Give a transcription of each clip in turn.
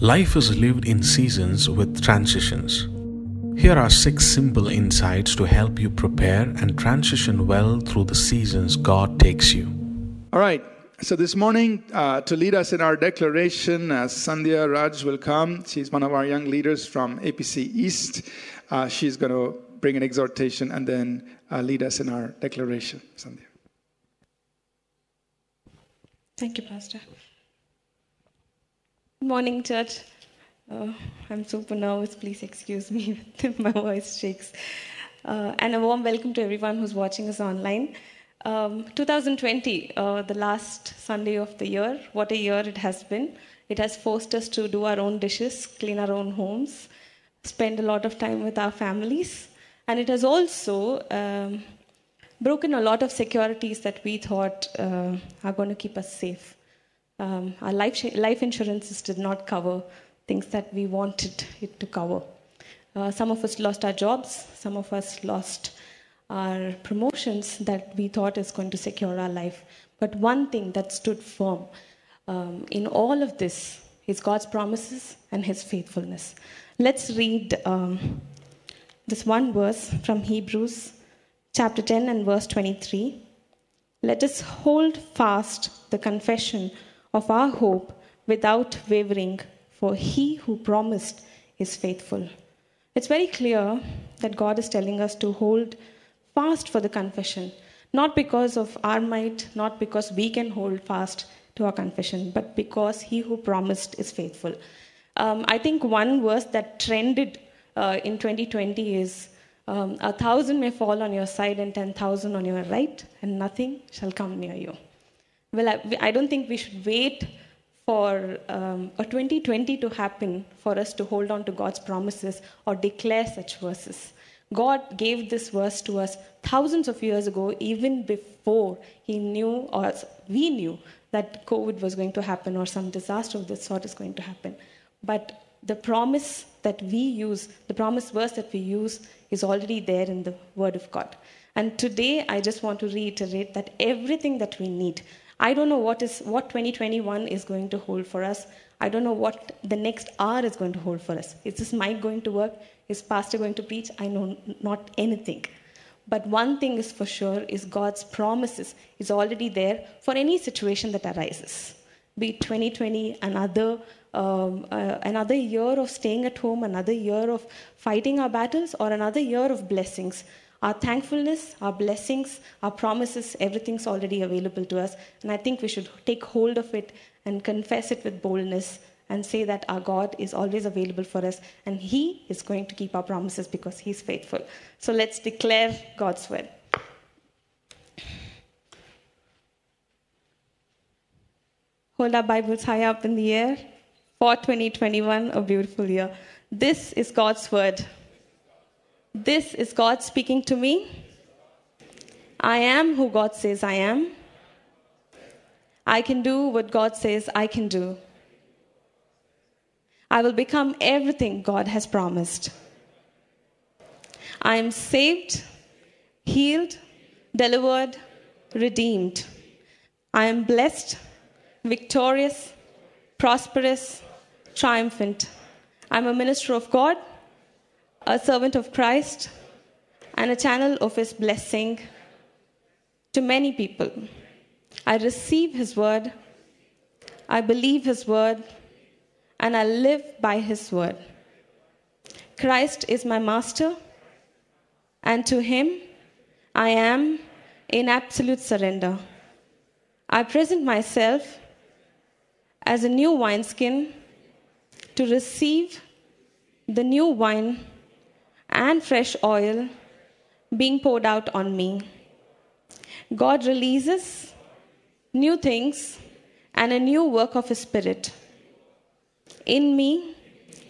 Life is lived in seasons with transitions. Here are six simple insights to help you prepare and transition well through the seasons God takes you. All right. So this morning, uh, to lead us in our declaration, uh, Sandhya Raj will come. She's one of our young leaders from APC East. Uh, she's going to bring an exhortation and then uh, lead us in our declaration. Sandhya. Thank you, Pastor. Morning, church. Uh, I'm super nervous. Please excuse me my voice shakes. Uh, and a warm welcome to everyone who's watching us online. Um, 2020, uh, the last Sunday of the year, what a year it has been. It has forced us to do our own dishes, clean our own homes, spend a lot of time with our families. And it has also um, broken a lot of securities that we thought uh, are going to keep us safe. Um, our life, life insurances did not cover things that we wanted it to cover. Uh, some of us lost our jobs, some of us lost our promotions that we thought is going to secure our life. But one thing that stood firm um, in all of this is God's promises and His faithfulness. Let's read um, this one verse from Hebrews chapter 10 and verse 23. Let us hold fast the confession of our hope without wavering, for he who promised is faithful. It's very clear that God is telling us to hold fast for the confession, not because of our might, not because we can hold fast to our confession, but because he who promised is faithful. Um, I think one verse that trended uh, in 2020 is um, a thousand may fall on your side and 10,000 on your right, and nothing shall come near you. Well, I, don't think we should wait for um, a 2020 to happen for us to hold on to God's promises or declare such verses. God gave this verse to us thousands of years ago, even before He knew or we knew that COVID was going to happen or some disaster of this sort is going to happen. But the promise that we use, the promise verse that we use, is already there in the Word of God. And today, I just want to reiterate that everything that we need, I don't know what is what 2021 is going to hold for us. I don't know what the next hour is going to hold for us. Is this mic going to work? Is pastor going to preach? I know not anything. But one thing is for sure is God's promises is already there for any situation that arises. Be it 2020, another um, uh, another year of staying at home, another year of fighting our battles, or another year of blessings. Our thankfulness, our blessings, our promises, everything's already available to us. And I think we should take hold of it and confess it with boldness and say that our God is always available for us and He is going to keep our promises because He's faithful. So let's declare God's word. Hold our Bibles high up in the air for 2021, a beautiful year. This is God's word. This is God speaking to me. I am who God says I am. I can do what God says I can do. I will become everything God has promised. I am saved, healed, delivered, redeemed. I am blessed, victorious, prosperous, triumphant. I'm a minister of God, a servant of Christ, and a channel of His blessing to many people. I receive His word, I believe His word, and I live by His word. Christ is my master, and to Him I am in absolute surrender. I present myself as a new wineskin to receive the new wine and fresh oil being poured out on me. God releases new things and a new work of His Spirit in me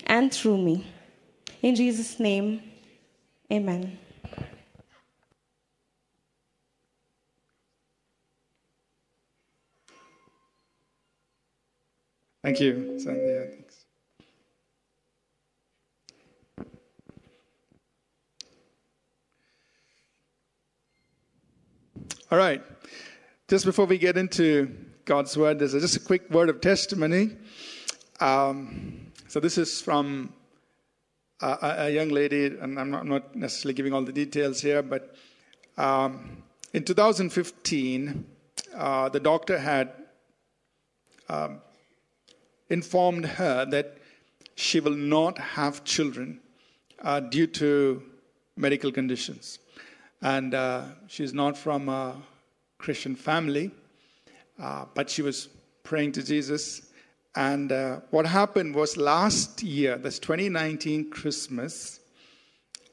and through me. In Jesus' name, amen. Thank you, Sandhya. All right. Just before we get into God's word, there's just a quick word of testimony. Um, so this is from a, a, young lady, and I'm not, I'm not, necessarily giving all the details here, but um, in 2015, uh, the doctor had um, informed her that she will not have children uh, due to medical conditions. And uh, she's not from a Christian family, uh, but she was praying to Jesus. And uh, what happened was last year, this 2019 Christmas,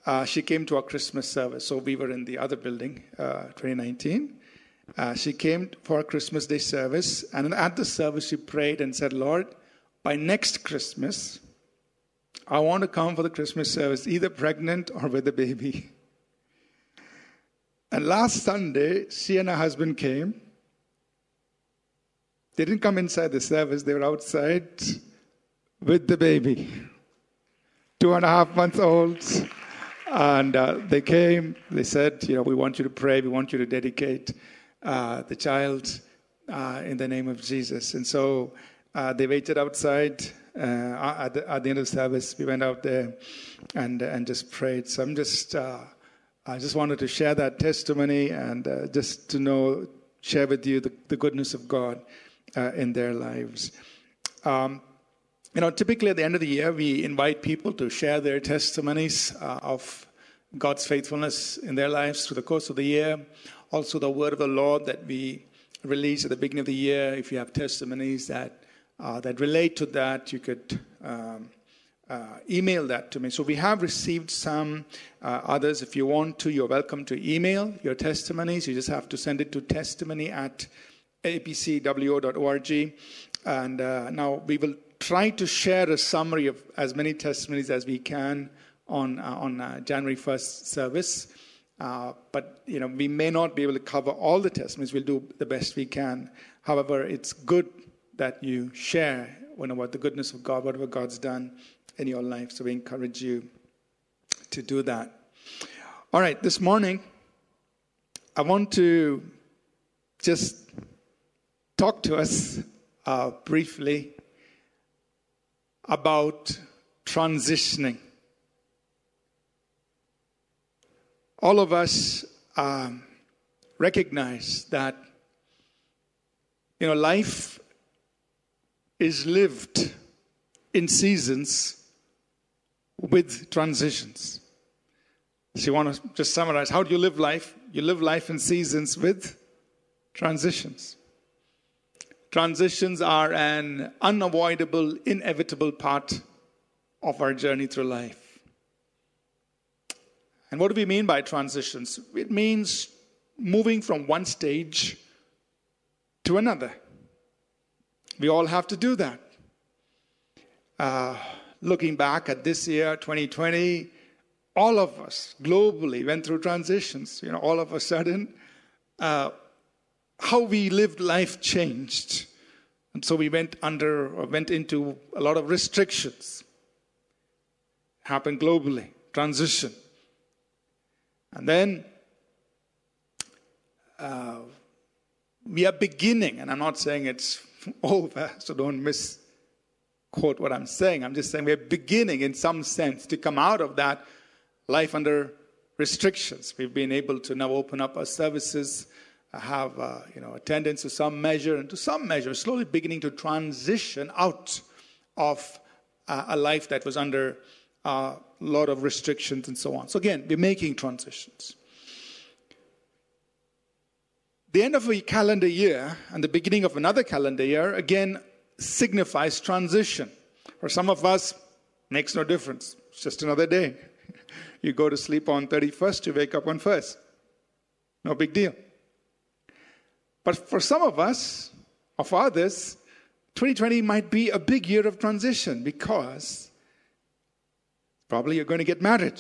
uh, she came to our Christmas service. So we were in the other building, uh, 2019. Uh, she came for Christmas Day service, and at the service, she prayed and said, Lord, by next Christmas, I want to come for the Christmas service, either pregnant or with a baby. And last Sunday, she and her husband came. They didn't come inside the service, they were outside with the baby, two and a half months old. And uh, they came, they said, You know, we want you to pray, we want you to dedicate uh, the child uh, in the name of Jesus. And so uh, they waited outside. Uh, at the, at, the, end of the service, we went out there and and just prayed. So I'm just uh, I just wanted to share that testimony and uh, just to know share with you the, the goodness of God in their lives. Um, you know, typically at the end of the year, we invite people to share their testimonies of God's faithfulness in their lives through the course of the year. Also, the word of the Lord that we release at the beginning of the year. If you have testimonies that uh, that relate to that, you could um, uh, email that to me. So we have received some uh, others. If you want to, you're welcome to email your testimonies. You just have to send it to testimony at apcwo.org. And uh, now we will try to share a summary of as many testimonies as we can on uh, on uh, January 1st service. but you know we may not be able to cover all the testimonies. We'll do the best we can. However, it's good that you share you know, about the goodness of God, whatever God's done in your life. So we encourage you to do that. All right, this morning, I want to just talk to us uh, briefly about transitioning. All of us um, recognize that you know life is lived in seasons with transitions. So you want to just summarize how do you live life? You live life in seasons with transitions. Transitions are an unavoidable, inevitable part of our journey through life. And what do we mean by transitions? It means moving from one stage to another. We all have to do that. Uh, looking back at this year, 2020, all of us globally went through transitions. You know, all of a sudden, uh, how we lived life changed. And so we went under or went into a lot of restrictions. Happened globally, transition. And then uh, we are beginning, and I'm not saying it's over, so don't misquote what I'm saying. I'm just saying we're beginning, in some sense, to come out of that life under restrictions. We've been able to now open up our services, uh, have uh, you know attendance to some measure, and to some measure, slowly beginning to transition out of uh, a life that was under a lot of restrictions and so on. So again, we're making transitions. The end of a calendar year and the beginning of another calendar year again signifies transition. For some of us, makes no difference. It's just another day. You go to sleep on 31st, you wake up on 1st. No big deal. But for some of us, of others, 2020 might be a big year of transition because probably you're going to get married.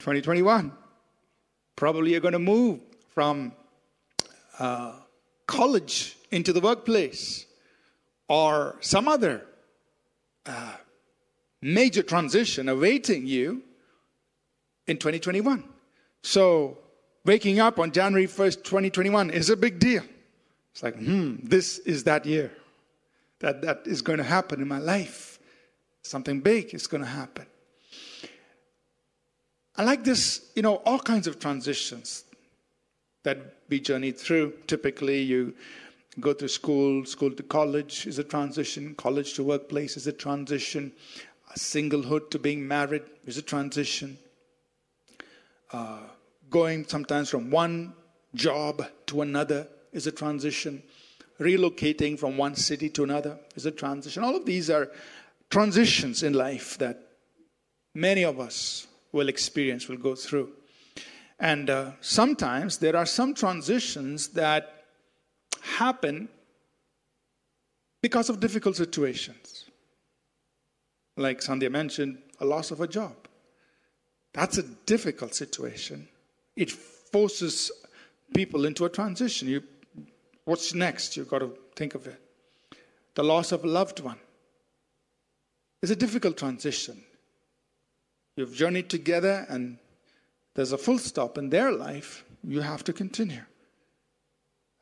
2021. Probably you're going to move from uh, college into the workplace or some other uh, major transition awaiting you in 2021. So, waking up on January 1st, 2021 is a big deal. It's like, hmm, this is that year. that that is going to happen in my life. Something big is going to happen. I like this, you know, all kinds of transitions that we journey through. Typically, you go to school, school to college is a transition, college to workplace is a transition, a singlehood to being married is a transition. Uh, going sometimes from one job to another is a transition. Relocating from one city to another is a transition. All of these are transitions in life that many of us will experience, will go through. And uh, sometimes there are some transitions that happen because of difficult situations. Like Sandhya mentioned, a loss of a job. That's a difficult situation. It forces people into a transition. You, what's next? You've got to think of it. The loss of a loved one is a difficult transition. You've journeyed together, and there's a full stop in their life. You have to continue.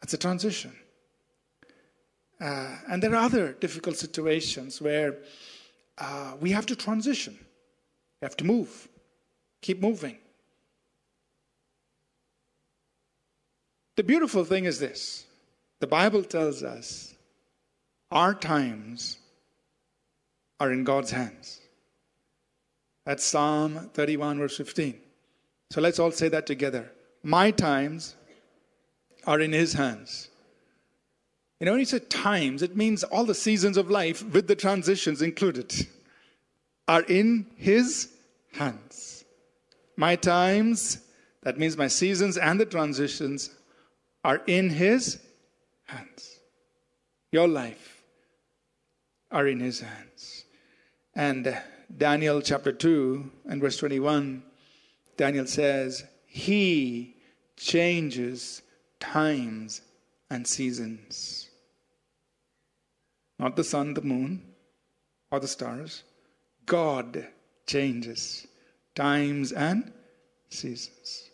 That's a transition. Uh, and there are other difficult situations where uh, we have to transition. We have to move, keep moving. The beautiful thing is this the Bible tells us our times are in God's hands. That's Psalm 31, verse 15. So let's all say that together. My times are in His hands. You know, when you say times, it means all the seasons of life with the transitions included are in His hands. My times, that means my seasons and the transitions, are in His hands. Your life are in His hands. And uh, Daniel chapter 2 and verse 21, Daniel says, He changes times and seasons. Not the sun, the moon, or the stars. God changes times and seasons.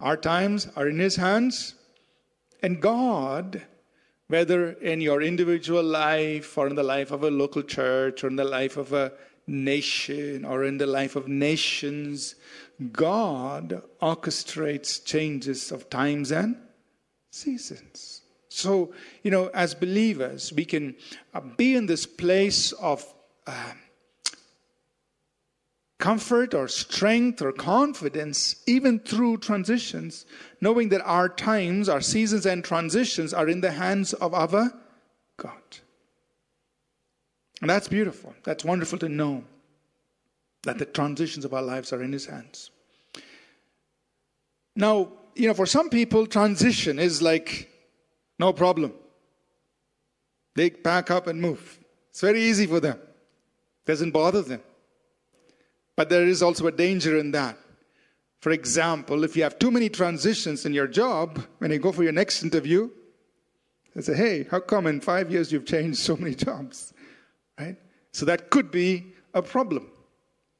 Our times are in His hands, and God, whether in your individual life or in the life of a local church or in the life of a nation or in the life of nations, God orchestrates changes of times and seasons. So, you know, as believers, we can uh, be in this place of uh, comfort or strength or confidence, even through transitions, knowing that our times, our seasons, and transitions are in the hands of our God. And that's beautiful. That's wonderful to know that the transitions of our lives are in His hands. Now, you know, for some people, transition is like no problem. They pack up and move. It's very easy for them, It doesn't bother them. But there is also a danger in that. For example, if you have too many transitions in your job, when you go for your next interview, they say, hey, how come in five years you've changed so many jobs? Right? So that could be a problem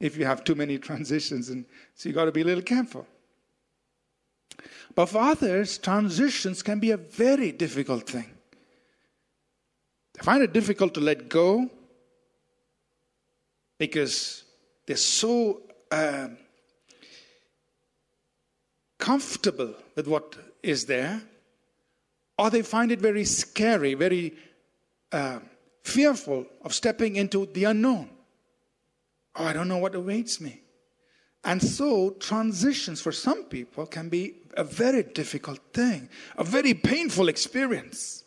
if you have too many transitions. And so you got to be a little careful. But for others, transitions can be a very difficult thing. They find it difficult to let go because they're so uh, comfortable with what is there, or they find it very scary, very uh, fearful of stepping into the unknown. Oh, I don't know what awaits me. And so, transitions for some people can be a very difficult thing, a very painful experience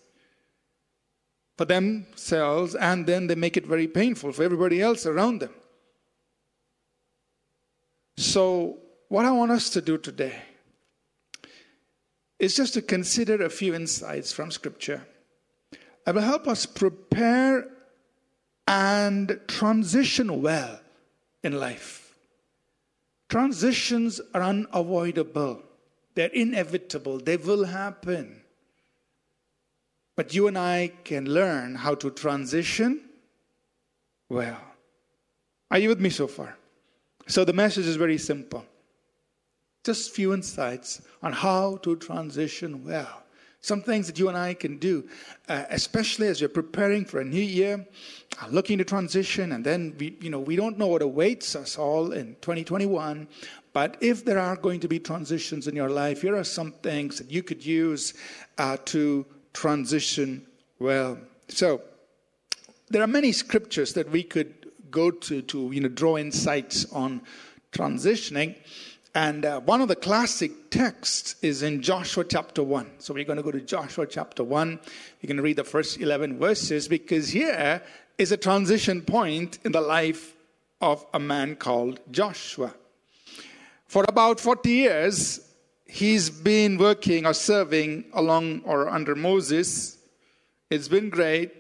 for themselves, and then they make it very painful for everybody else around them. So, what I want us to do today is just to consider a few insights from Scripture that will help us prepare and transition well in life. Transitions are unavoidable, they're inevitable, they will happen. But you and I can learn how to transition well. Are you with me so far? So the message is very simple. Just few insights on how to transition well. Some things that you and I can do, uh, especially as you're preparing for a new year, uh, looking to transition, and then we, you know, we don't know what awaits us all in 2021. But if there are going to be transitions in your life, here are some things that you could use uh, to transition well. So, there are many scriptures that we could go to to you know draw insights on transitioning. And uh, one of the classic texts is in Joshua chapter 1. So we're going to go to Joshua chapter 1. We're going to read the first 11 verses because here is a transition point in the life of a man called Joshua. For about 40 years, he's been working or serving along or under Moses. It's been great.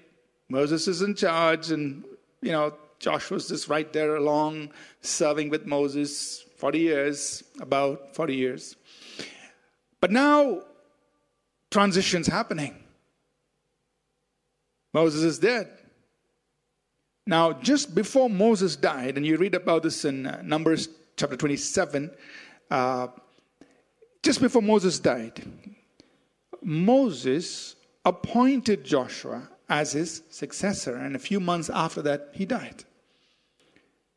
Moses is in charge, and you know, Joshua's just right there along serving with Moses 40 years, about 40 years. But now transition's happening. Moses is dead. Now, just before Moses died, and you read about this in uh, Numbers chapter 27, uh, just before Moses died, Moses appointed Joshua as his successor, and a few months after that, he died.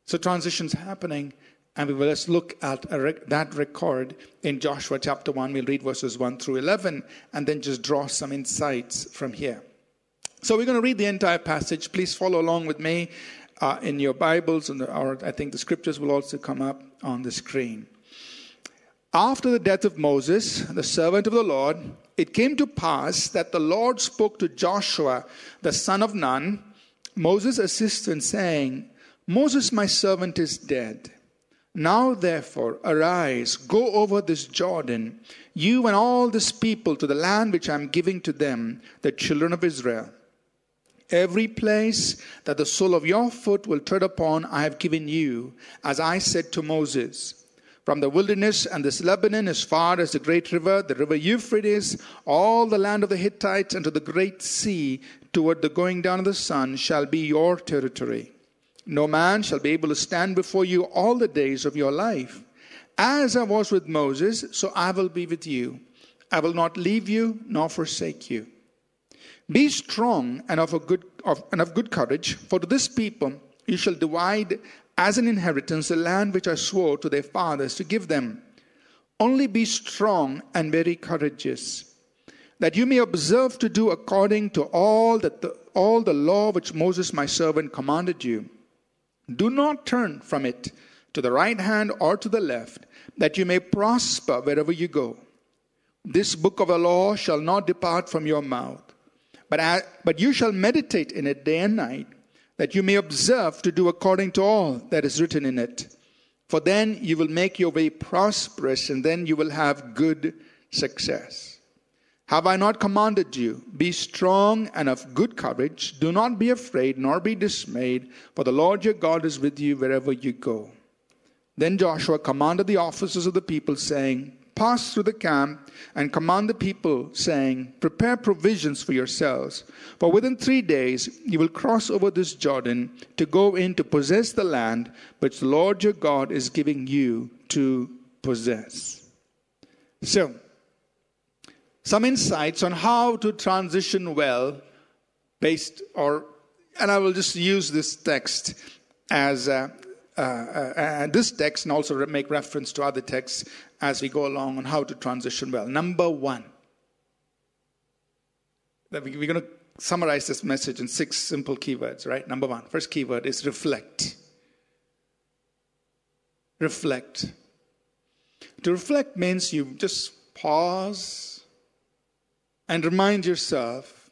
So transition's happening, and we will just look at rec- that record in Joshua chapter 1. We'll read verses 1 through 11 and then just draw some insights from here. So we're going to read the entire passage. Please follow along with me uh, in your Bibles, and or I think the scriptures will also come up on the screen. After the death of Moses, the servant of the Lord, it came to pass that the Lord spoke to Joshua, the son of Nun, Moses' assistant, saying, Moses, my servant, is dead. Now, therefore, arise, go over this Jordan, you and all this people, to the land which I am giving to them, the children of Israel. Every place that the sole of your foot will tread upon, I have given you, as I said to Moses. From the wilderness and this Lebanon, as far as the great river, the river Euphrates, all the land of the Hittites, and to the great sea, toward the going down of the sun, shall be your territory. No man shall be able to stand before you all the days of your life. As I was with Moses, so I will be with you. I will not leave you nor forsake you. Be strong and of, good, of, and of good courage, for to this people you shall divide as an inheritance the land which I swore to their fathers to give them. Only be strong and very courageous, that you may observe to do according to all that the, all the law which Moses my servant commanded you. Do not turn from it to the right hand or to the left, that you may prosper wherever you go. This book of the law shall not depart from your mouth, but, but you shall meditate in it day and night, that you may observe to do according to all that is written in it. For then you will make your way prosperous, and then you will have good success. Have I not commanded you? Be strong and of good courage. Do not be afraid, nor be dismayed, for the Lord your God is with you wherever you go. Then Joshua commanded the officers of the people, saying, Pass through the camp and command the people, saying, Prepare provisions for yourselves, for within three days you will cross over this Jordan to go in to possess the land which the Lord your God is giving you to possess. So, some insights on how to transition well based or and i will just use this text as uh, uh, uh, this text and also make reference to other texts as we go along on how to transition well. Number one. We're going to summarize this message in six simple keywords right? Number one first keyword is reflect. Reflect. To reflect means you just pause and remind yourself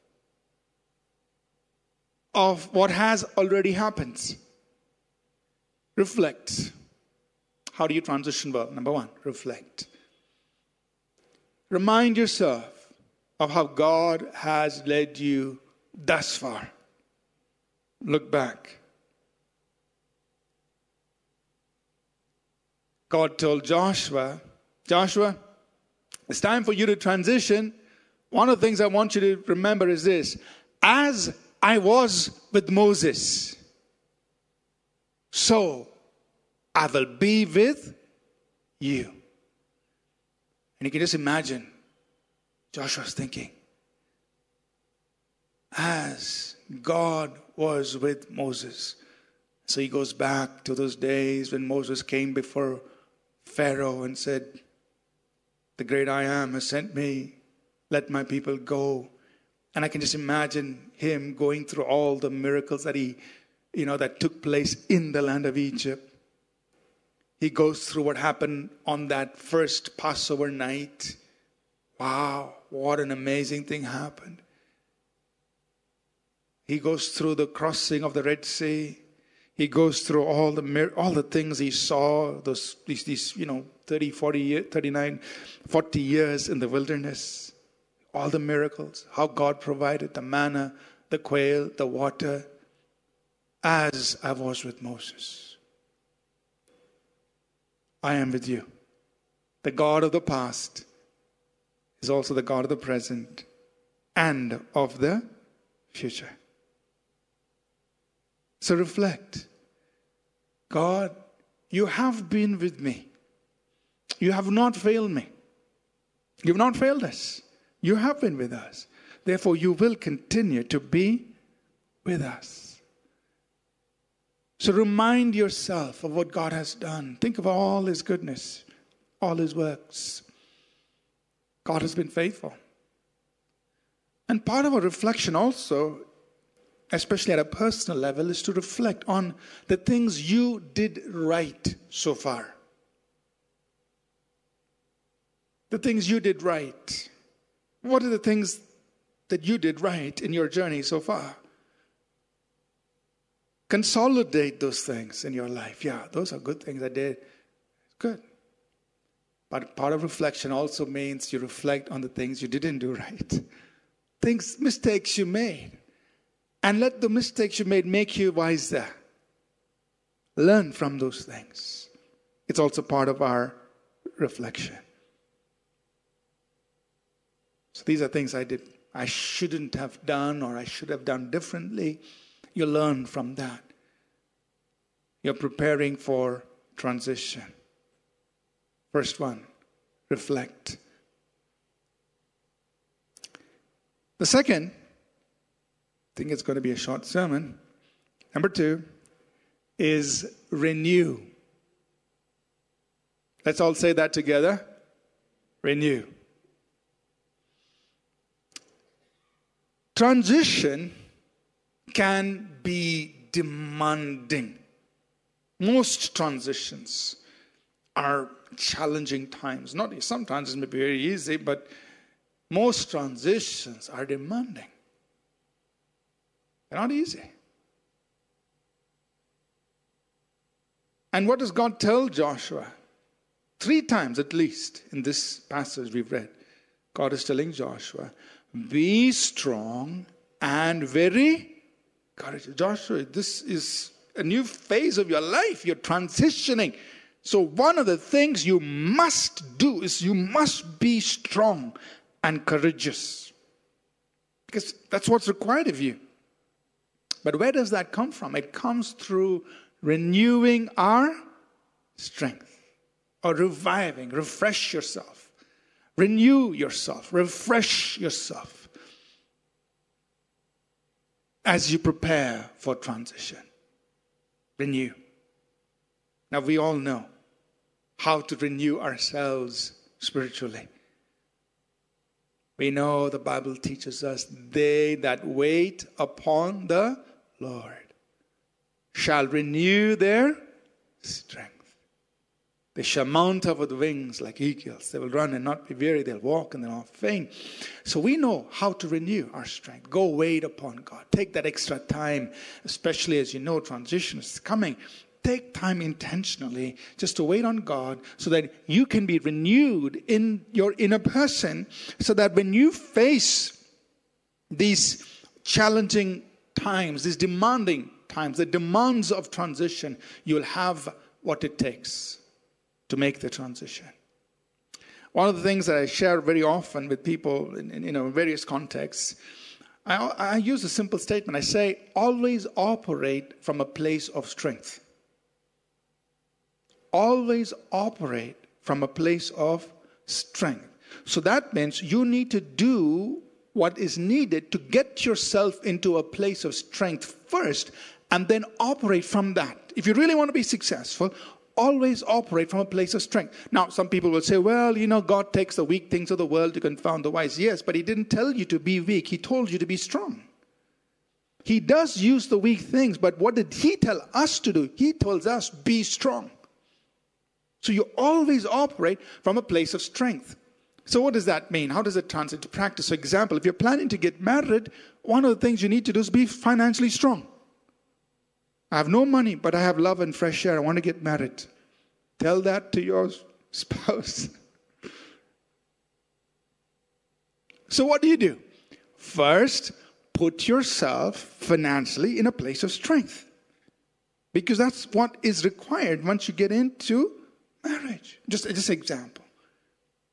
of what has already happened. Reflect. How do you transition well? Number one, reflect. Remind yourself of how God has led you thus far. Look back. God told Joshua, Joshua, it's time for you to transition one of the things I want you to remember is this as I was with Moses, so I will be with you. And you can just imagine Joshua's thinking, as God was with Moses. So he goes back to those days when Moses came before Pharaoh and said, The great I am has sent me. Let my people go. And I can just imagine him going through all the miracles that he, you know, that took place in the land of Egypt. He goes through what happened on that first Passover night. Wow, what an amazing thing happened. He goes through the crossing of the Red Sea. He goes through all the all the things he saw, those these, these you know 30, 40, 39, 40 years in the wilderness all the miracles, how God provided the manna, the quail, the water, as I was with Moses. I am with you. The God of the past is also the God of the present and of the future. So reflect God, you have been with me. You have not failed me. You've not failed us. You have been with us. Therefore, you will continue to be with us. So remind yourself of what God has done. Think of all His goodness, all His works. God has been faithful. And part of our reflection also, especially at a personal level, is to reflect on the things you did right so far. The things you did right. What are the things that you did right in your journey so far? Consolidate those things in your life. Yeah, those are good things I did. Good. But part of reflection also means you reflect on the things you didn't do right, things, mistakes you made. And let the mistakes you made make you wiser. Learn from those things. It's also part of our reflection. So these are things I did, I shouldn't have done or I should have done differently. You learn from that. You're preparing for transition. First one, reflect. The second, I think it's going to be a short sermon. Number two is renew. Let's all say that together. Renew. Transition can be demanding. Most transitions are challenging times. Not sometimes it may be very easy, but most transitions are demanding. They're not easy. And what does God tell Joshua? Three times at least in this passage we've read, God is telling Joshua, be strong and very courageous. Joshua, this is a new phase of your life. You're transitioning. So, one of the things you must do is you must be strong and courageous. Because that's what's required of you. But where does that come from? It comes through renewing our strength or reviving, refresh yourself. Renew yourself, refresh yourself as you prepare for transition. Renew. Now, we all know how to renew ourselves spiritually. We know the Bible teaches us they that wait upon the Lord shall renew their strength. They shall mount up with wings like eagles. They will run and not be weary. They'll walk and they'll not faint. So we know how to renew our strength. Go wait upon God. Take that extra time, especially as you know transition is coming. Take time intentionally just to wait on God so that you can be renewed in your inner person so that when you face these challenging times, these demanding times, the demands of transition, you'll have what it takes to make the transition. One of the things that I share very often with people in, in you know, various contexts, I, I use a simple statement. I say, always operate from a place of strength. Always operate from a place of strength. So that means you need to do what is needed to get yourself into a place of strength first and then operate from that. If you really want to be successful, always operate from a place of strength. Now, some people will say, well, you know, God takes the weak things of the world to confound the wise. Yes, but He didn't tell you to be weak, He told you to be strong. He does use the weak things, but what did He tell us to do? He tells us, be strong. So you always operate from a place of strength. So, what does that mean? How does it translate to practice? For example, if you're planning to get married, one of the things you need to do is be financially strong. I have no money, but I have love and fresh air. I want to get married. Tell that to your spouse. so, what do you do? First, put yourself financially in a place of strength. Because that's what is required once you get into marriage. Just, just an example.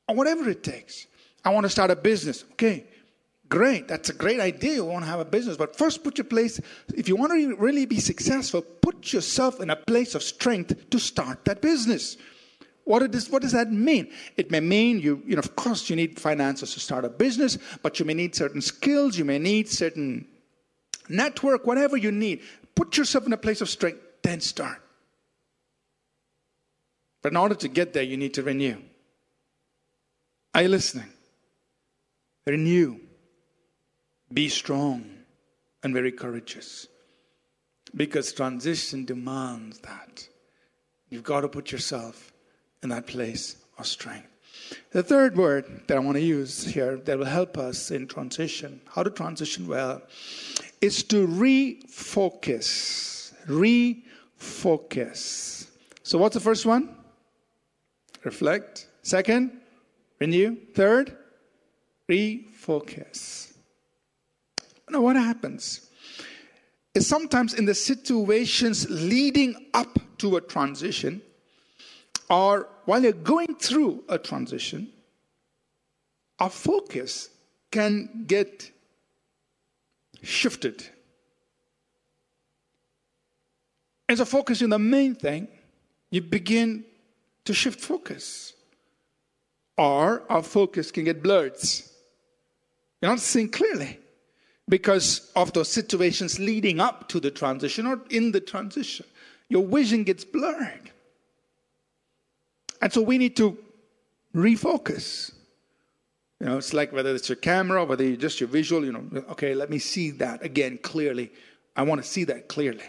Whatever it takes. I want to start a business. Okay, Great, that's a great idea. You want to have a business, but first put your place, if you want to really be successful, put yourself in a place of strength to start that business. What, does, what does that mean? It may mean you, you know, of course, you need finances to start a business, but you may need certain skills, you may need certain network, whatever you need. Put yourself in a place of strength, then start. But in order to get there, you need to renew. Are you listening? Renew. Be strong and very courageous. Because transition demands that. You've got to put yourself in that place of strength. The third word that I want to use here that will help us in transition, how to transition well, is to refocus. Refocus. So, what's the first one? Reflect. Second, renew. Third, refocus. Now, what happens is sometimes in the situations leading up to a transition, or while you're going through a transition, our focus can get shifted. As a focus in the main thing, you begin to shift focus. Or our focus can get blurred. You're not seeing clearly because of those situations leading up to the transition or in the transition. Your vision gets blurred. And so we need to refocus. You know, it's like whether it's your camera, whether it's just your visual, you know, okay, let me see that again clearly. I want to see that clearly.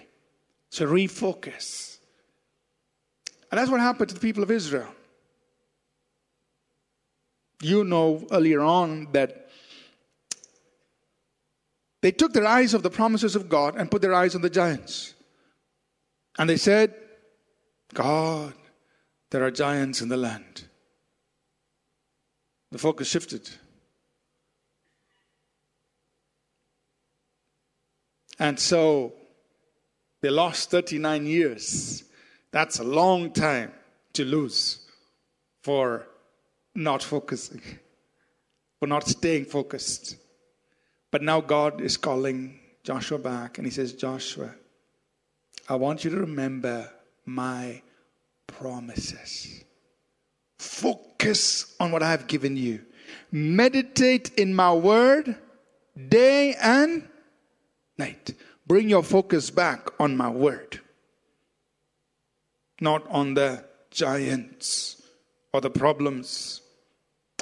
So refocus. And that's what happened to the people of Israel. You know earlier on that they took their eyes off the promises of God and put their eyes on the giants. And they said, God, there are giants in the land. The focus shifted. And so they lost 39 years. That's a long time to lose for not focusing, for not staying focused. But now God is calling Joshua back and he says, Joshua, I want you to remember my promises. Focus on what I've given you. Meditate in my word day and night. Bring your focus back on my word, not on the giants or the problems.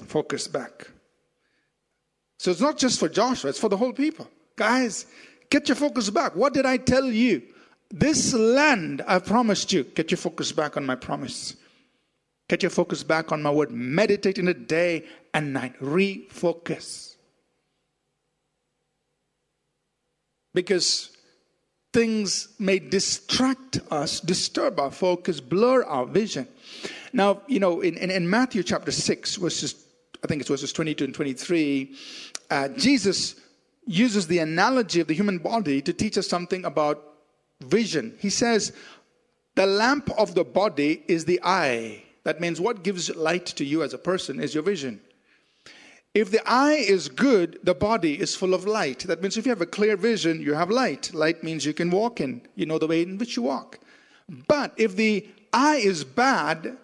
Focus back. So it's not just for Joshua, it's for the whole people. Guys, get your focus back. What did I tell you? This land I promised you. Get your focus back on my promise. Get your focus back on my word. Meditate in it day and night. Refocus. Because things may distract us, disturb our focus, blur our vision. Now, you know, in, in, in Matthew chapter 6, verses I think it's verses 22 and 23, uh, Jesus uses the analogy of the human body to teach us something about vision. He says, The lamp of the body is the eye. That means what gives light to you as a person is your vision. If the eye is good, the body is full of light. That means if you have a clear vision, you have light. Light means you can walk in, you know the way in which you walk. But if the eye is bad,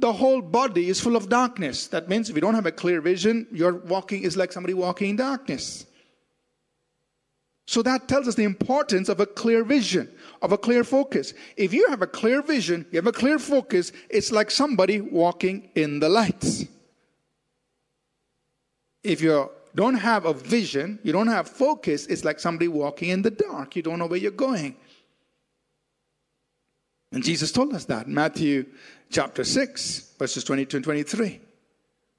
the whole body is full of darkness. That means if you don't have a clear vision, your walking is like somebody walking in darkness. So that tells us the importance of a clear vision, of a clear focus. If you have a clear vision, you have a clear focus, it's like somebody walking in the lights. If you don't have a vision, you don't have focus, it's like somebody walking in the dark. You don't know where you're going. And Jesus told us that. Matthew chapter 6, verses 22 and 23.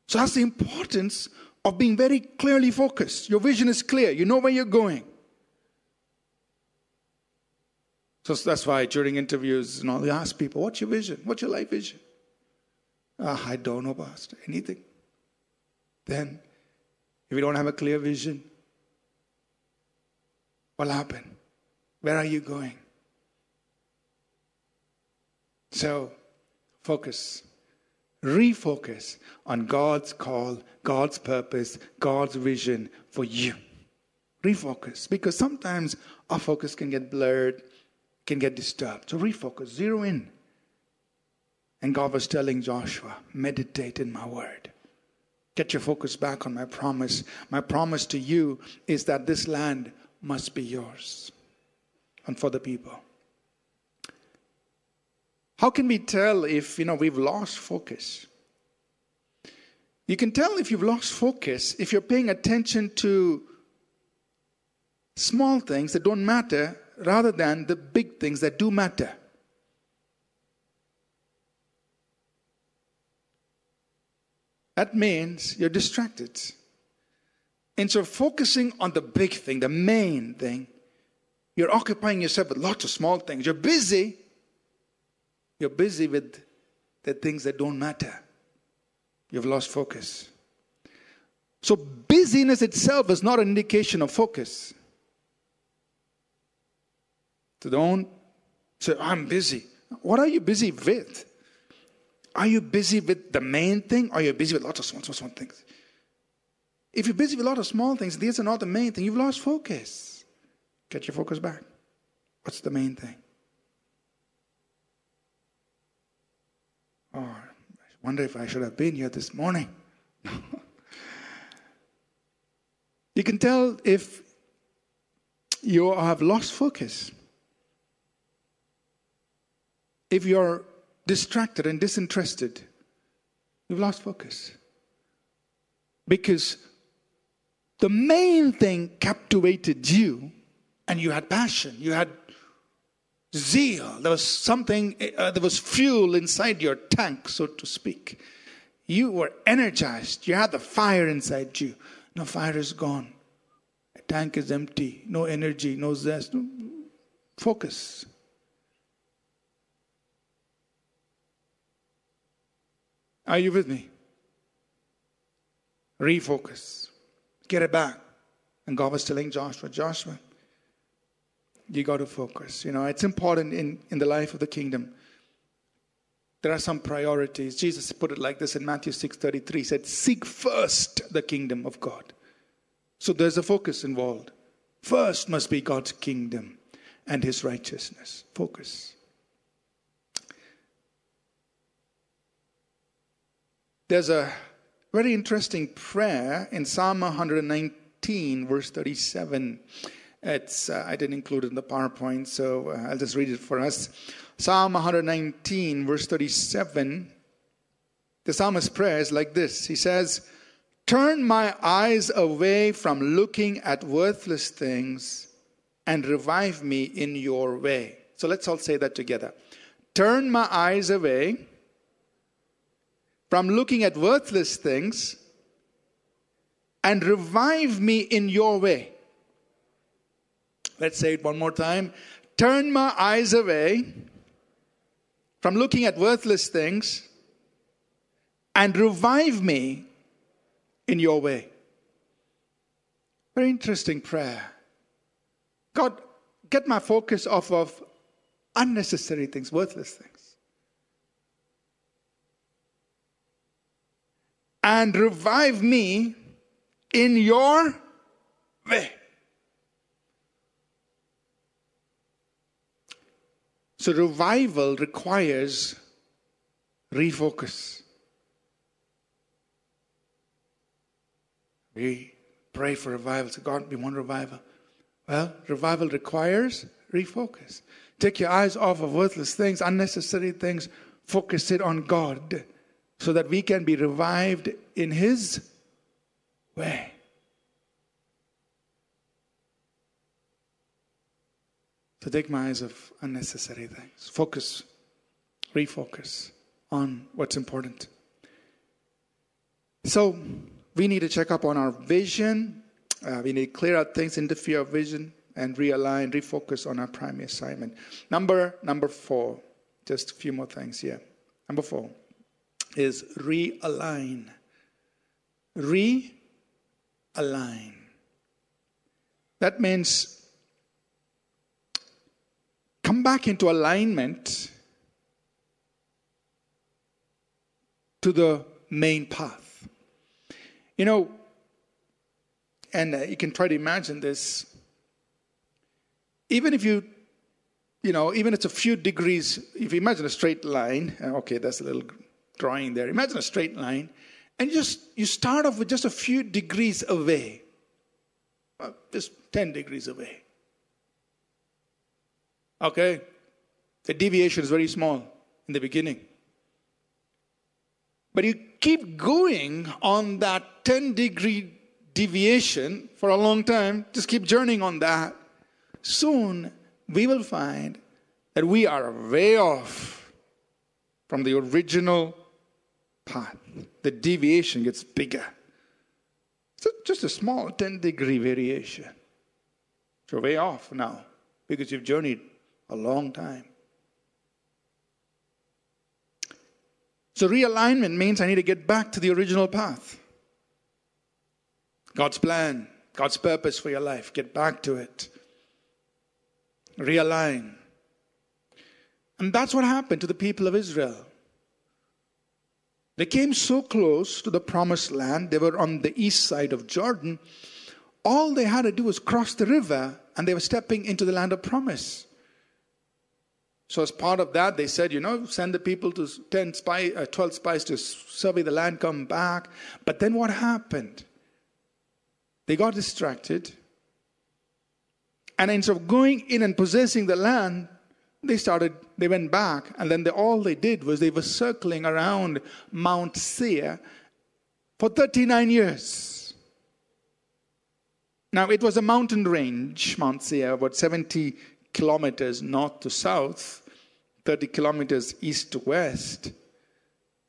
So that's the importance of being very clearly focused. Your vision is clear, you know where you're going. So that's why during interviews and all, you ask people, What's your vision? What's your life vision? Ah, I don't know, Pastor, anything. Then, if you don't have a clear vision, what'll happen? Where are you going? So, focus. Refocus on God's call, God's purpose, God's vision for you. Refocus. Because sometimes our focus can get blurred, can get disturbed. So refocus, zero in. And God was telling Joshua, meditate in my word. Get your focus back on my promise. My promise to you is that this land must be yours and for the people. How can we tell if you know we've lost focus? You can tell if you've lost focus if you're paying attention to small things that don't matter rather than the big things that do matter. That means you're distracted. Instead of focusing on the big thing, the main thing, you're occupying yourself with lots of small things. You're busy you're busy with the things that don't matter. You've lost focus. So, busyness itself is not an indication of focus. So, don't say, I'm busy. What are you busy with? Are you busy with the main thing or are you busy with lots of small, small, small things? If you're busy with a lot of small things, these are not the main thing. You've lost focus. Get your focus back. What's the main thing? Oh, I wonder if I should have been here this morning. you can tell if you have lost focus. If you're distracted and disinterested, you've lost focus. Because the main thing captivated you, and you had passion, you had zeal. There was something, uh, there was fuel inside your tank, so to speak. You were energized. You had the fire inside you. Now, fire is gone. Tank is empty. No energy, no zest. No focus. Are you with me? Refocus. Get it back. And God was telling Joshua, Joshua, you got to focus. You know, it's important in, in the life of the kingdom. There are some priorities. Jesus put it like this in Matthew 6:33. He said, "Seek first the kingdom of God." So there's a focus involved. First must be God's kingdom and his righteousness. Focus. There's a very interesting prayer in Psalm 119, verse 37. It's, uh, I didn't include it in the PowerPoint, so uh, I'll just read it for us. Psalm 119, verse 37. The psalmist's prayer is like this He says, Turn my eyes away from looking at worthless things and revive me in your way. So let's all say that together. Turn my eyes away from looking at worthless things and revive me in your way. Let's say it one more time. Turn my eyes away from looking at worthless things and revive me in your way. Very interesting prayer. God, get my focus off of unnecessary things, worthless things. And revive me in your way. So, revival requires refocus. We pray for revival. So God, we want revival. Well, revival requires refocus. Take your eyes off of worthless things, unnecessary things, focus it on God so that we can be revived in His way. To take my eyes off unnecessary things. Focus, refocus on what's important. So, we need to check up on our vision. Uh, we need to clear out things, interfere our vision, and realign, refocus on our primary assignment. Number number four, just a few more things here. Number four is realign. Realign. That means come back into alignment to the main path. You know, and uh, you can try to imagine this. Even if you, you know, even it's a few degrees, if you imagine a straight line, uh, okay, that's a little drawing there. Imagine a straight line, and you just you start off with just a few degrees away, uh, just 10 degrees away. Okay? The deviation is very small in the beginning. But you keep going on that 10 degree deviation for a long time, just keep journeying on that. Soon we will find that we are way off from the original path. The deviation gets bigger. It's just a small 10 degree variation. You're way off now because you've journeyed a long time. So, realignment means I need to get back to the original path. God's plan, God's purpose for your life. Get back to it. Realign. And that's what happened to the people of Israel. They came so close to the promised land, they were on the east side of Jordan. All they had to do was cross the river, and they were stepping into the land of promise. So, as part of that, they said, you know, send the people to 10 spy, uh, 12 spies to survey the land, come back. But then what happened? They got distracted. And instead of going in and possessing the land, they started, they went back. And then they, all they did was they were circling around Mount Seir for 39 years. Now, it was a mountain range, Mount Seir, about 70 kilometers north to south. 30 kilometers east to west.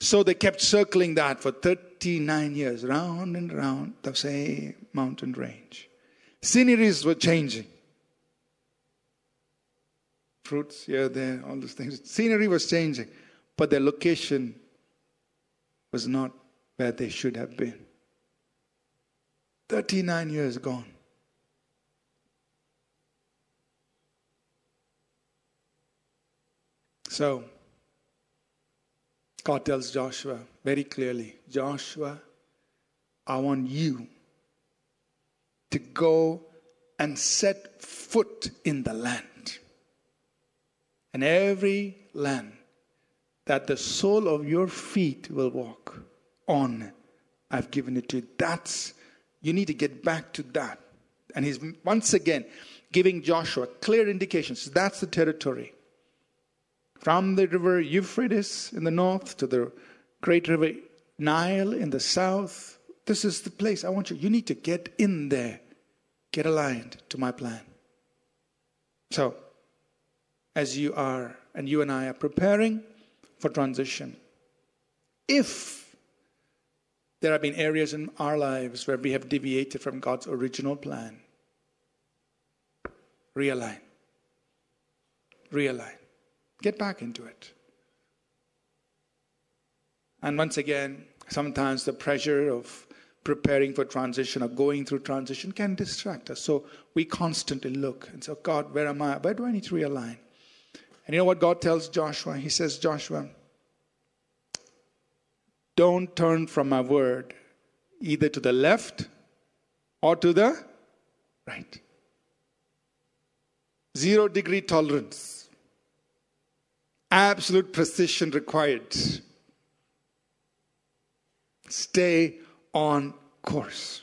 So they kept circling that for 39 years, round and round the same mountain range. Sceneries were changing. Fruits here, there, all those things. Scenery was changing, but their location was not where they should have been. 39 years gone. So, God tells Joshua very clearly Joshua, I want you to go and set foot in the land. And every land that the sole of your feet will walk on, I've given it to you. That's, you need to get back to that. And he's once again giving Joshua clear indications. That's the territory from the river Euphrates in the north to the great river Nile in the south. This is the place I want you. You need to get in there, get aligned to my plan. So, as you are, and you and I are preparing for transition, if there have been areas in our lives where we have deviated from God's original plan, realign. Realign. Get back into it. And once again, sometimes the pressure of preparing for transition or going through transition can distract us. So we constantly look and say, oh, God, where am I? Where do I need to realign? And you know what God tells Joshua? He says, Joshua, don't turn from my word either to the left or to the right. Zero degree tolerance absolute precision required. Stay on course.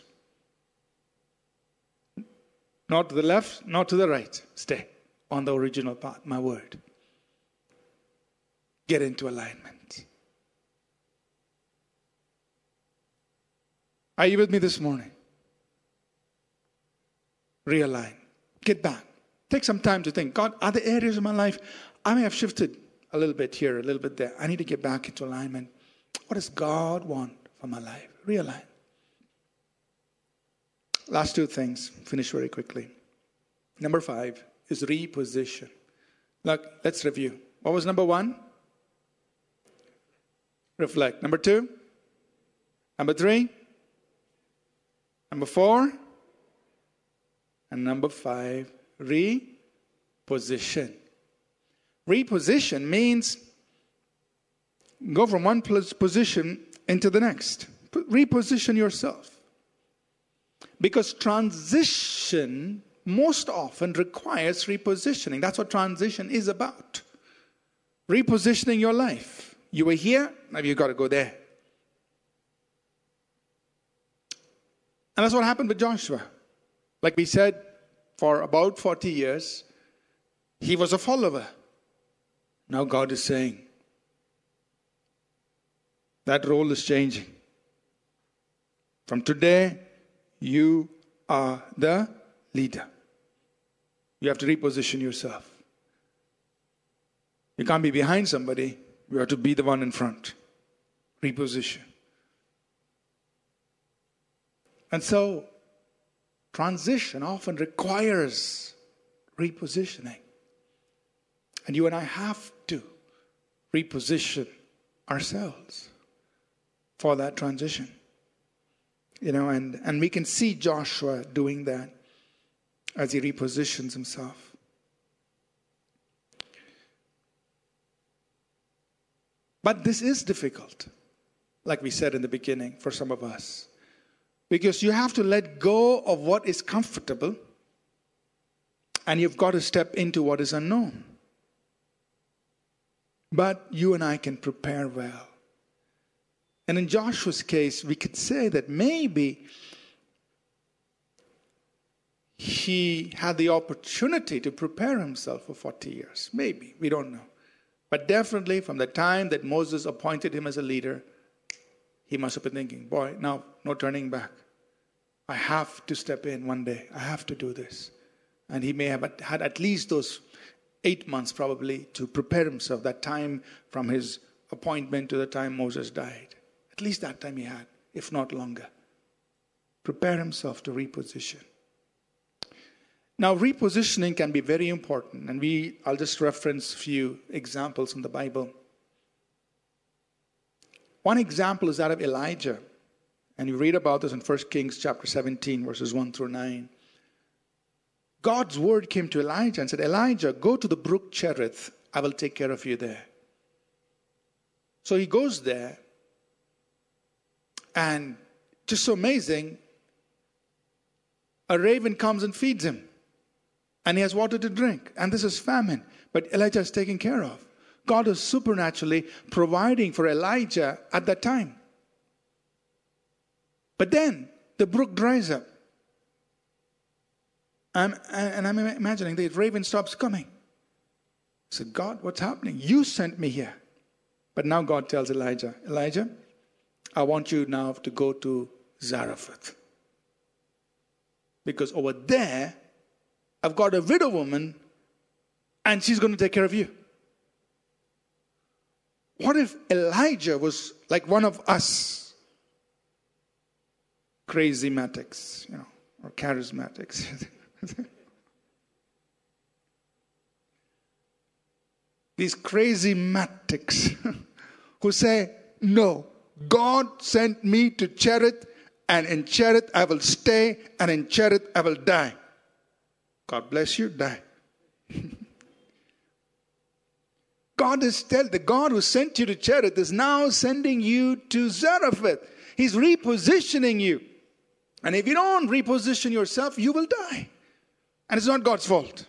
Not to the left, not to the right. Stay on the original path, my word. Get into alignment. Are you with me this morning? Realign. Get back. Take some time to think God, are there areas of my life I may have shifted a little bit here, a little bit there? I need to get back into alignment. What does God want for my life? Realign. Last two things, finish very quickly. Number five is reposition. Look, let's review. What was number one? Reflect. Number two? Number three? Number four? And number five, reposition. Reposition means go from one position into the next. Reposition yourself. Because transition most often requires repositioning. That's what transition is about. Repositioning your life. You were here, now you've got to go there. And that's what happened with Joshua. Like we said, for about 40 years, he was a follower. Now God is saying, that role is changing. From today, you are the leader. You have to reposition yourself. You can't be behind somebody, you have to be the one in front. Reposition. And so, transition often requires repositioning. And you and I have to reposition ourselves for that transition. You know, and, and we can see Joshua doing that as he repositions himself. But this is difficult, like we said in the beginning, for some of us. Because you have to let go of what is comfortable and you've got to step into what is unknown. But you and I can prepare well. And in Joshua's case, we could say that maybe he had the opportunity to prepare himself for 40 years. Maybe, we don't know. But definitely, from the time that Moses appointed him as a leader, he must have been thinking, boy, now no turning back. I have to step in one day. I have to do this. And he may have had at least those eight months probably to prepare himself, that time from his appointment to the time Moses died. At least that time he had, if not longer. Prepare himself to reposition. Now, repositioning can be very important, and we I'll just reference a few examples in the Bible. One example is that of Elijah, and you read about this in 1 Kings chapter 17, verses 1 through 9. God's word came to Elijah and said, Elijah, go to the brook Cherith. I will take care of you there. So he goes there, and just so amazing, a raven comes and feeds him and he has water to drink. And this is famine. But Elijah is taken care of. God is supernaturally providing for Elijah at that time. But then the brook dries up. I'm, and I'm imagining the raven stops coming. I said, God, what's happening? You sent me here. But now God tells Elijah, Elijah, I want you now to go to Zarephath. Because over there, I've got a widow woman and she's going to take care of you. What if Elijah was like one of us? Crazy matics, you know, or charismatics. These crazy matics who say, No, God sent me to Cherith, and in Cherith I will stay, and in Cherith I will die. God bless you, die. God is tell the God who sent you to Cherith is now sending you to Zarephath. He's repositioning you. And if you don't reposition yourself, you will die. And it's not God's fault.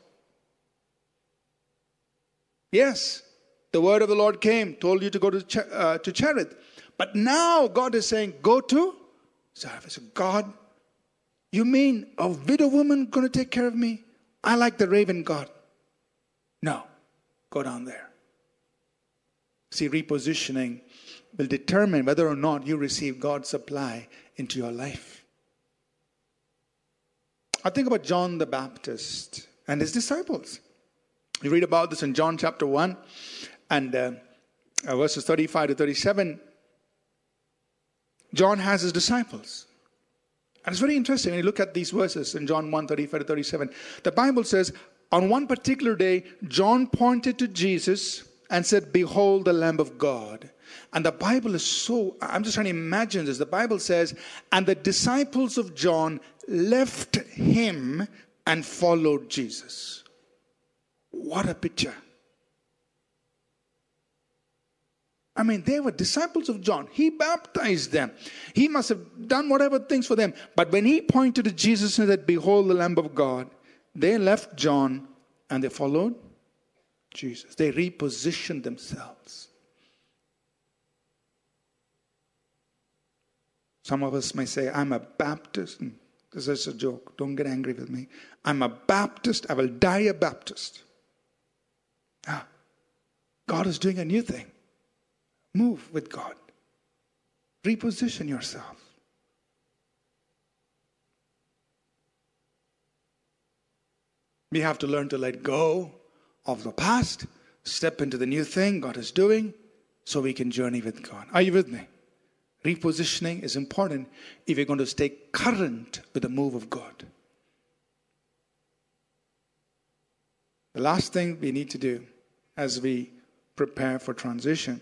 Yes, The word of the Lord came, told you to go to, uh, to Cherith. But now God is saying, go to Zarephath. So God, you mean a widow woman going to take care of me? I like the raven God. No, go down there. See, repositioning will determine whether or not you receive God's supply into your life. I think about John the Baptist and his disciples. You read about this in John chapter 1 and uh, uh verses 35 to 37. John has his disciples. And it's very interesting when you look at these verses in John 1 35 to 37. The Bible says, On one particular day, John pointed to Jesus and said, Behold the Lamb of God. And the Bible is so, I'm just trying to imagine this. The Bible says, And the disciples of John left him and followed Jesus. What a picture. I mean, they were disciples of John. He baptized them. He must have done whatever things for them. But when he pointed to Jesus and said, Behold the Lamb of God, they left John and they followed Jesus. They repositioned themselves. Some of us may say, I'm a Baptist. This is a joke. Don't get angry with me. I'm a Baptist. I will die a Baptist. Ah, God is doing a new thing. Move with God. Reposition yourself. We have to learn to let go of the past, step into the new thing God is doing, so we can journey with God. Are you with me? Repositioning is important if you're going to stay current with the move of God. The last thing we need to do as we prepare for transition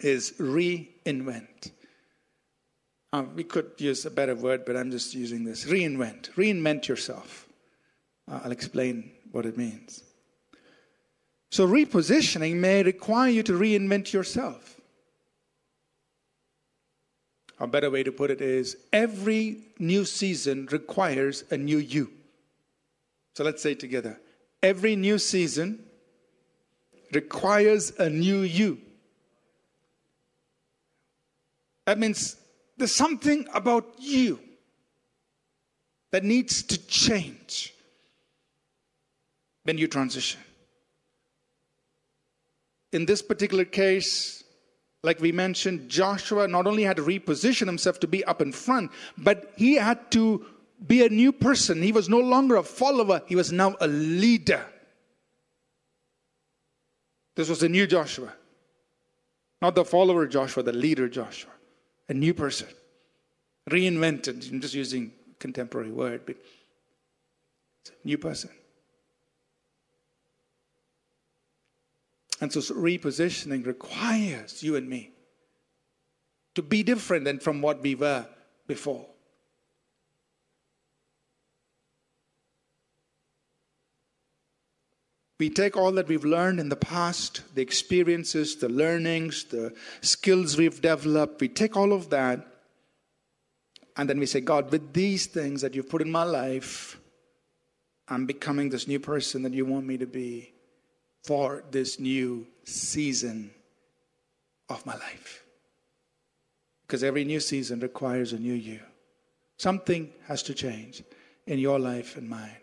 is reinvent. Uh, we could use a better word, but I'm just using this. Reinvent. Reinvent yourself. Uh, I'll explain what it means. So, repositioning may require you to reinvent yourself. A better way to put it is every new season requires a new you. So, let's say together every new season requires a new you. That means there's something about you that needs to change when you transition in this particular case, like we mentioned, Joshua not only had to reposition himself to be up in front, but he had to be a new person. He was no longer a follower, he was now a leader. This was a new Joshua. Not the follower Joshua, the leader Joshua. A new person. Reinvented. I'm just using contemporary word, but it's a new person. And so repositioning requires you and me to be different than from what we were before. We take all that we've learned in the past, the experiences, the learnings, the skills we've developed, we take all of that, and then we say, God, with these things that you've put in my life, I'm becoming this new person that you want me to be for this new season of my life. Because every new season requires a new you. Something has to change in your life and mine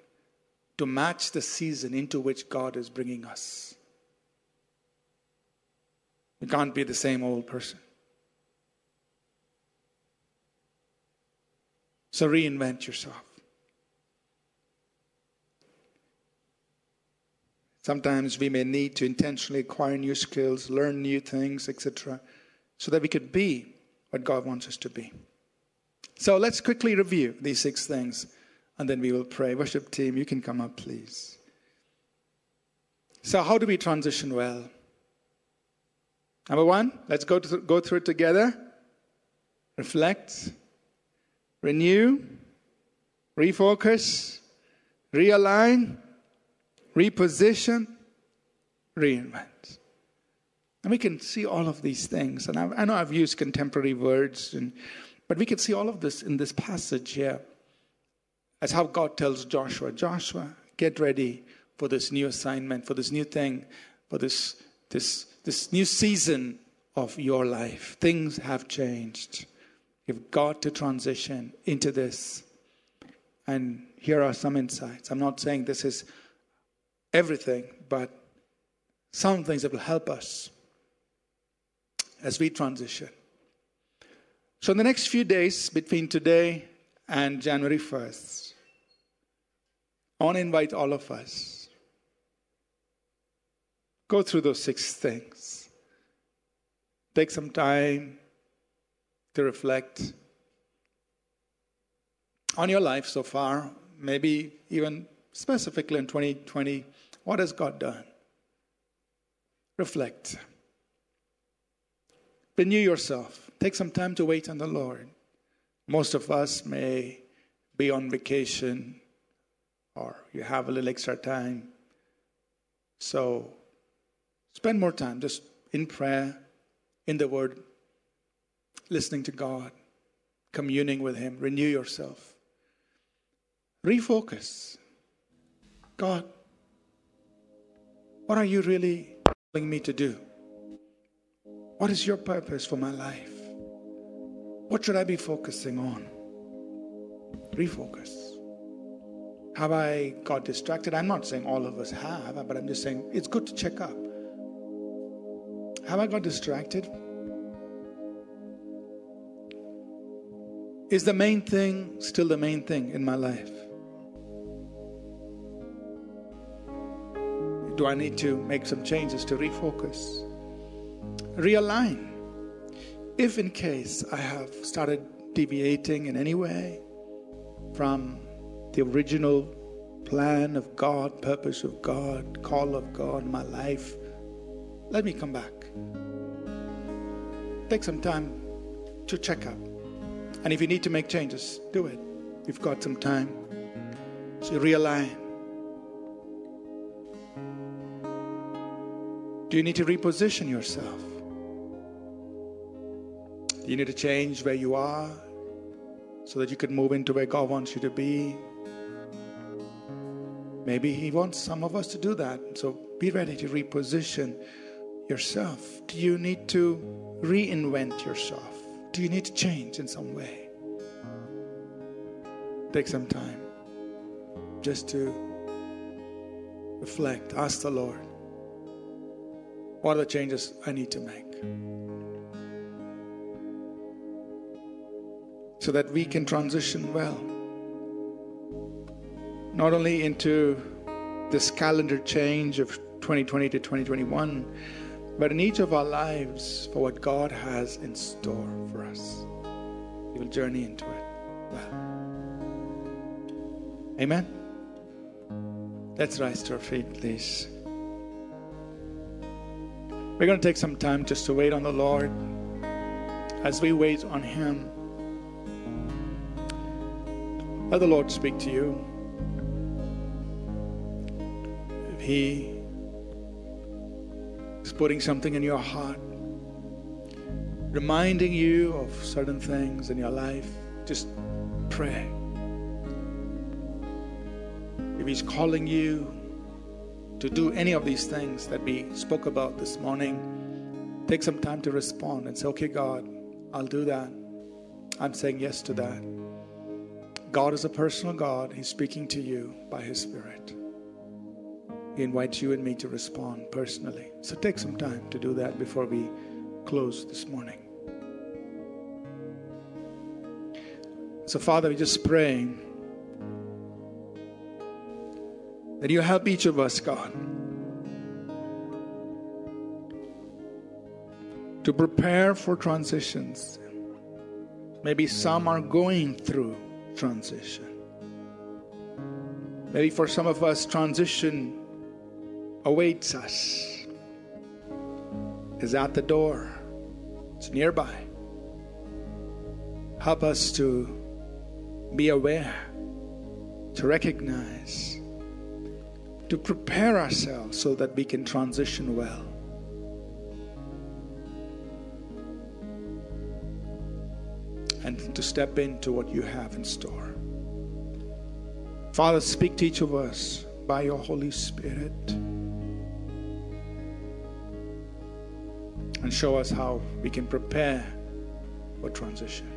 to match the season into which God is bringing us. We can't be the same old person. So reinvent yourself. Sometimes we may need to intentionally acquire new skills, learn new things, etc., so that we could be what God wants us to be. So let's quickly review these six things and then we will pray. Worship team, you can come up, please. So, how do we transition well? Number one, let's go, to, go through it together. Reflect, renew, refocus, realign, reposition, reinvent. And we can see all of these things. And I, I know I've used contemporary words, and, but we can see all of this in this passage here. As how God tells Joshua Joshua, get ready for this new assignment, for this new thing, for this this, this new season of your life. Things have changed. You've got to transition into this. And here are some insights. I'm not saying this is everything, but some things that will help us as we transition. So, in the next few days between today and January 1st, I want to invite all of us go through those six things. Take some time to reflect on your life so far, maybe even specifically in 2020. What has God done? Reflect. Renew yourself. Take some time to wait on the Lord. Most of us may be on vacation or you have a little extra time. So spend more time just in prayer, in the Word, listening to God, communing with Him. Renew yourself. Refocus. God, what are you really telling me to do? What is your purpose for my life? What should I be focusing on? Refocus. Have I got distracted? I'm not saying all of us have, but I'm just saying it's good to check up. Have I got distracted? Is the main thing still the main thing in my life? Do I need to make some changes to refocus? Realign. If in case I have started deviating in any way from the original plan of God, purpose of God, call of God my life, let me come back. Take some time to check up. And if you need to make changes, do it. You've got some time. So realign. Do you need to reposition yourself? Do you need to change where you are so that you can move into where God wants you to be? Maybe He wants some of us to do that. So be ready to reposition yourself. Do you need to reinvent yourself? Do you need to change in some way? Take some time just to reflect. Ask the Lord, what are the changes I need to make? So that we can transition well. Not only into this calendar change of 2020 to 2021 but in each of our lives for what God has in store for us. We will journey into it well. Amen. Let's rise to our feet, please. We're going to take some time just to wait on the Lord. As we wait on Him, let the Lord speak to you. If He is putting something in your heart, reminding you of certain things in your life, just pray. If He's calling you to do any of these things that we spoke about this morning, take some time to respond and say, Okay, God, I'll do that. I'm saying yes to that. God is a personal God. He's speaking to you by His Spirit. He invites you and me to respond personally. So take some time to do that before we close this morning. So, Father, we just praying that you help each of us, God, to prepare for transitions. Maybe some are going through transition. Maybe for some of us, transition awaits us, is at the door, it's nearby. Help us to be aware, to recognize, to prepare ourselves so that we can transition well. And to step into what you have in store. Father, speak to each of us by your Holy Spirit. and show us how we can prepare for transition.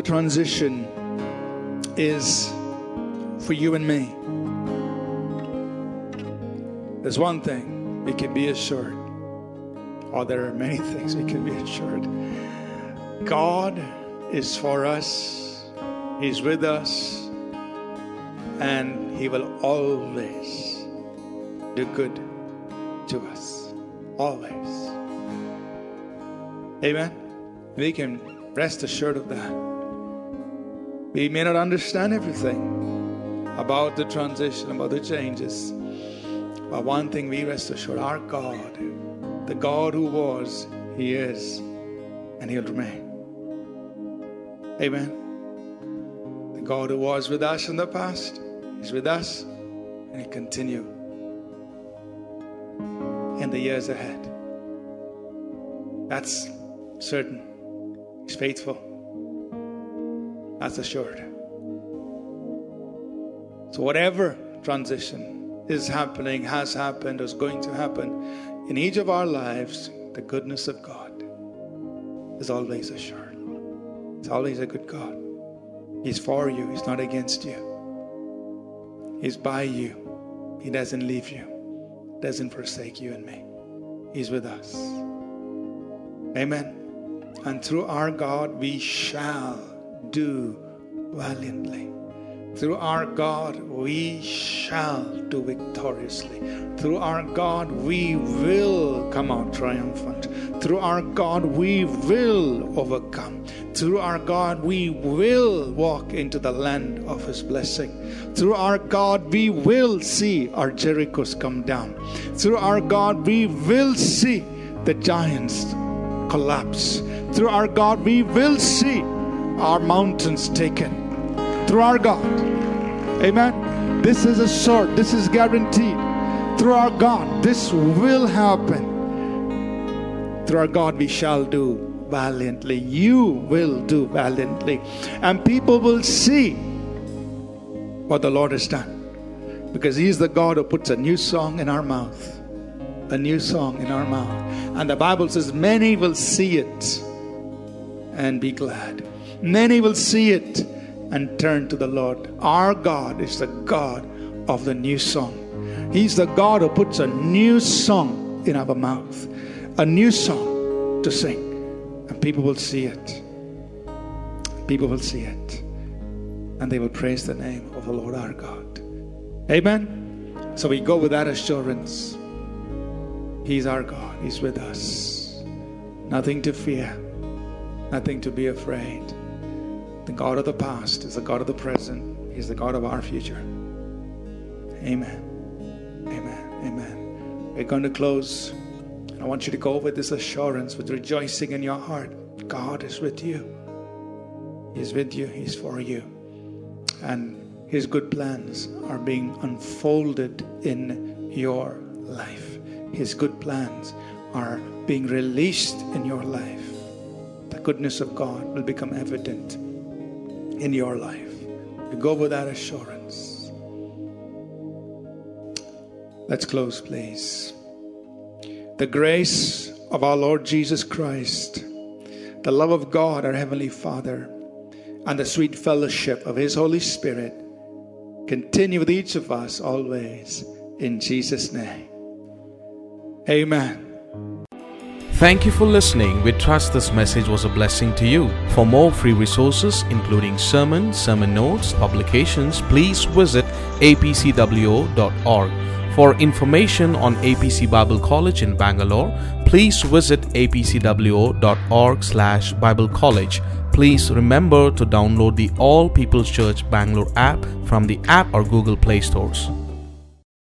The transition is for you and me, there's one thing we can be assured, or there are many things we can be assured. God is for us, He's with us, and He will always do good to us. Always. Amen. We can rest assured of that. We may not understand everything about the transition, about the changes. But one thing we rest assured our God, the God who was, He is, and He'll remain. Amen. The God who was with us in the past is with us, and He'll continue in the years ahead. That's certain. He's faithful. That's assured. So, whatever transition is happening, has happened, or is going to happen in each of our lives, the goodness of God is always assured. It's always a good God. He's for you, He's not against you. He's by you. He doesn't leave you, doesn't forsake you and me. He's with us. Amen. And through our God, we shall do valiantly. Through our God, we shall do victoriously. Through our God, we will come out triumphant. Through our God, we will overcome. Through our God, we will walk into the land of His blessing. Through our God, we will see our Jerichos come down. Through our God, we will see the giants collapse. Through our God, we will see our mountains taken. Through our God. Amen. This is assured, this is guaranteed. Through our God, this will happen. Through our God, we shall do valiantly. You will do valiantly. And people will see what the Lord has done. Because He is the God who puts a new song in our mouth. A new song in our mouth. And the Bible says, Many will see it and be glad. Many will see it and turn to the Lord. Our God is the God of the new song. He's the God who puts a new song in our mouth, a new song to sing. And people will see it. People will see it. And they will praise the name of the Lord our God. Amen. So we go with that assurance. He's our God, He's with us. Nothing to fear, nothing to be afraid. The God of the past is the God of the present, He's the God of our future. Amen. Amen. Amen. We're going to close. I want you to go with this assurance, with rejoicing in your heart. God is with you. He's with you, He's for you. And His good plans are being unfolded in your life. His good plans are being released in your life. The goodness of God will become evident in your life. You go with that assurance. Let's close, please. The grace of our Lord Jesus Christ, the love of God, our Heavenly Father, and the sweet fellowship of His Holy Spirit continue with each of us always. In Jesus' name. Amen. Thank you for listening. We trust this message was a blessing to you. For more free resources, including sermons, sermon notes, publications, please visit apcwo.org. For information on APC Bible College in Bangalore, please visit apcwo.org slash Bible College. Please remember to download the All People's Church Bangalore app from the app or Google Play stores.